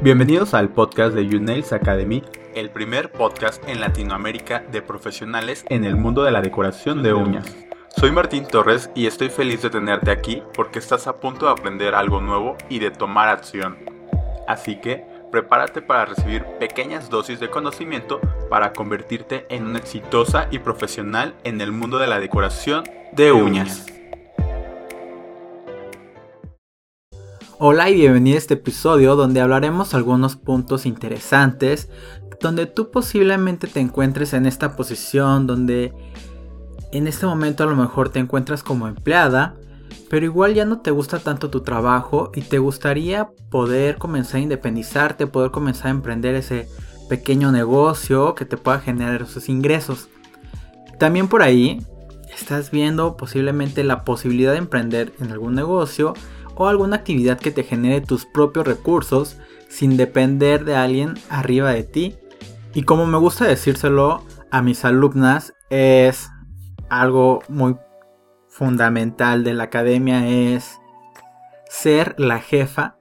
Bienvenidos al podcast de YouNails Academy, el primer podcast en Latinoamérica de profesionales en el mundo de la decoración de uñas. Soy Martín Torres y estoy feliz de tenerte aquí porque estás a punto de aprender algo nuevo y de tomar acción. Así que prepárate para recibir pequeñas dosis de conocimiento para convertirte en una exitosa y profesional en el mundo de la decoración de uñas. Hola y bienvenido a este episodio donde hablaremos algunos puntos interesantes, donde tú posiblemente te encuentres en esta posición, donde en este momento a lo mejor te encuentras como empleada, pero igual ya no te gusta tanto tu trabajo y te gustaría poder comenzar a independizarte, poder comenzar a emprender ese pequeño negocio que te pueda generar esos ingresos. También por ahí estás viendo posiblemente la posibilidad de emprender en algún negocio, o alguna actividad que te genere tus propios recursos sin depender de alguien arriba de ti. Y como me gusta decírselo a mis alumnas, es algo muy fundamental de la academia es ser la jefa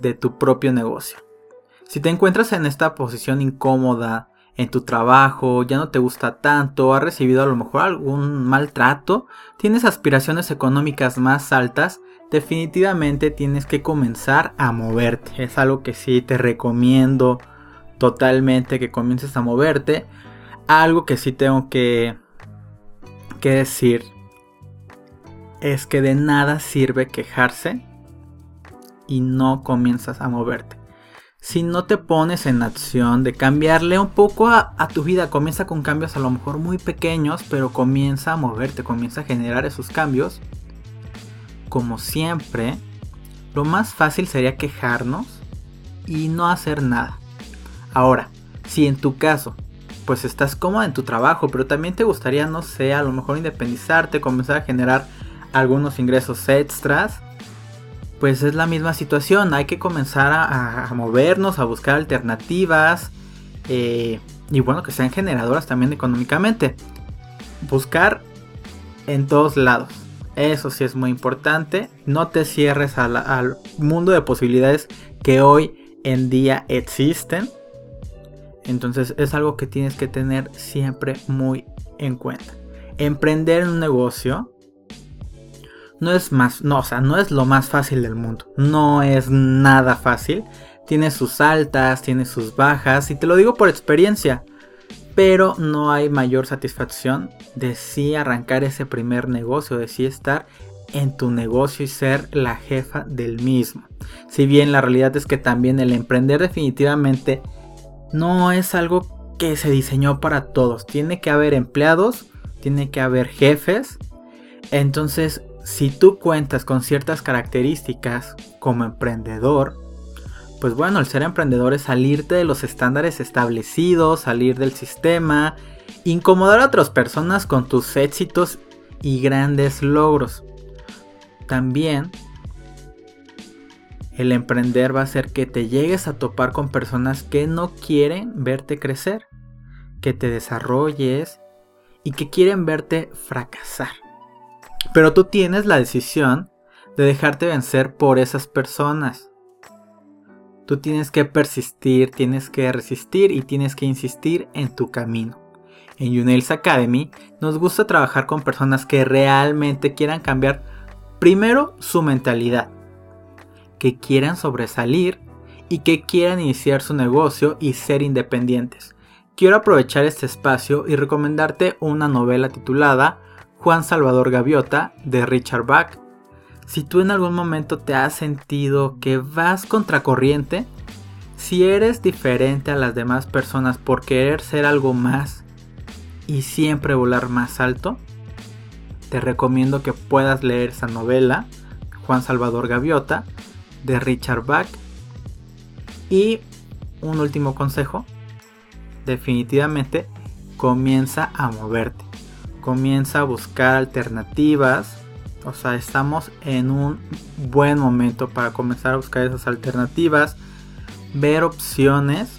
de tu propio negocio. Si te encuentras en esta posición incómoda en tu trabajo, ya no te gusta tanto, has recibido a lo mejor algún maltrato, tienes aspiraciones económicas más altas, definitivamente tienes que comenzar a moverte. Es algo que sí te recomiendo totalmente que comiences a moverte. Algo que sí tengo que, que decir es que de nada sirve quejarse y no comienzas a moverte. Si no te pones en acción de cambiarle un poco a, a, tu vida, comienza con cambios a lo mejor muy pequeños, pero comienza a moverte, comienza a generar esos cambios como siempre, lo más fácil sería quejarnos y no hacer nada. Ahora, si en tu caso, pues estás cómoda en tu trabajo, pero también te gustaría, no sé, a lo mejor independizarte, comenzar a generar algunos ingresos extras, pues es la misma situación. Hay que comenzar a, movernos, a buscar alternativas eh, y bueno, que sean generadoras también económicamente. Buscar en todos lados. Eso sí es muy importante. No te cierres al mundo de posibilidades que hoy en día existen. Entonces es algo que tienes que tener siempre muy en cuenta. Emprender un negocio no es más, no, o sea, no es lo más fácil del mundo. No es nada fácil. Tiene sus altas, tiene sus bajas. Y te lo digo por experiencia pero no hay mayor satisfacción de sí arrancar ese primer negocio, de sí estar en tu negocio y ser la jefa del mismo. Si bien la realidad es que también el emprender definitivamente no es algo que se diseñó para todos. Tiene que haber empleados, tiene que haber jefes. Entonces, si tú cuentas con ciertas características como emprendedor, pues bueno, el ser emprendedor es salirte de los estándares establecidos, salir del sistema, incomodar a otras personas con tus éxitos y grandes logros. También el emprender va a hacer que te llegues a topar con personas que no quieren verte crecer, que te desarrolles y que quieren verte fracasar. Pero tú tienes la decisión de dejarte vencer por esas personas. Tú tienes que persistir, tienes que resistir y tienes que insistir en tu camino. En Unails Academy nos gusta trabajar con personas que realmente quieran cambiar primero su mentalidad, que quieran sobresalir y que quieran iniciar su negocio y ser independientes. Quiero aprovechar este espacio y recomendarte una novela titulada Juan Salvador Gaviota de Richard Bach si tú en algún momento te has sentido que vas contracorriente, si eres diferente a las demás personas por querer ser algo más y siempre volar más alto, te recomiendo que puedas leer esa novela, Juan Salvador Gaviota, de Richard Bach. Y un último consejo, definitivamente comienza a moverte, comienza a buscar alternativas, o sea, estamos en un buen momento para comenzar a buscar esas alternativas, ver opciones.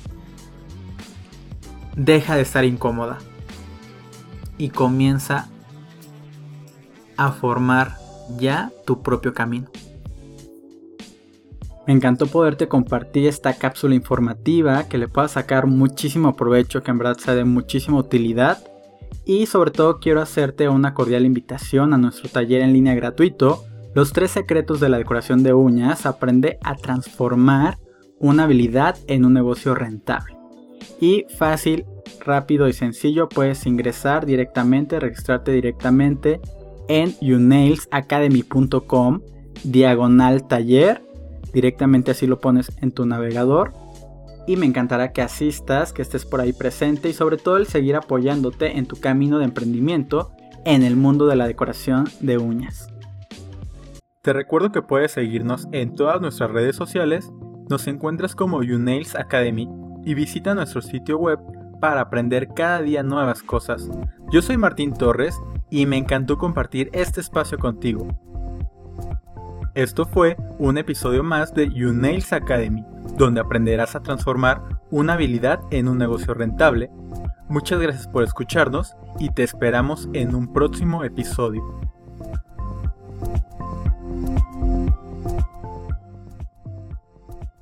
Deja de estar incómoda y comienza a formar ya tu propio camino. Me encantó poderte compartir esta cápsula informativa que le pueda sacar muchísimo provecho, que en verdad sea de muchísima utilidad. Y sobre todo quiero hacerte una cordial invitación a nuestro taller en línea gratuito, Los tres secretos de la decoración de uñas, aprende a transformar una habilidad en un negocio rentable. Y fácil, rápido y sencillo puedes ingresar directamente, registrarte directamente en unailsacademy.com diagonal taller. Directamente así lo pones en tu navegador. Y me encantará que asistas, que estés por ahí presente y sobre todo el seguir apoyándote en tu camino de emprendimiento en el mundo de la decoración de uñas. Te recuerdo que puedes seguirnos en todas nuestras redes sociales, nos encuentras como Unails Academy y visita nuestro sitio web para aprender cada día nuevas cosas. Yo soy Martín Torres y me encantó compartir este espacio contigo. Esto fue un episodio más de Unails Academy, donde aprenderás a transformar una habilidad en un negocio rentable. Muchas gracias por escucharnos y te esperamos en un próximo episodio.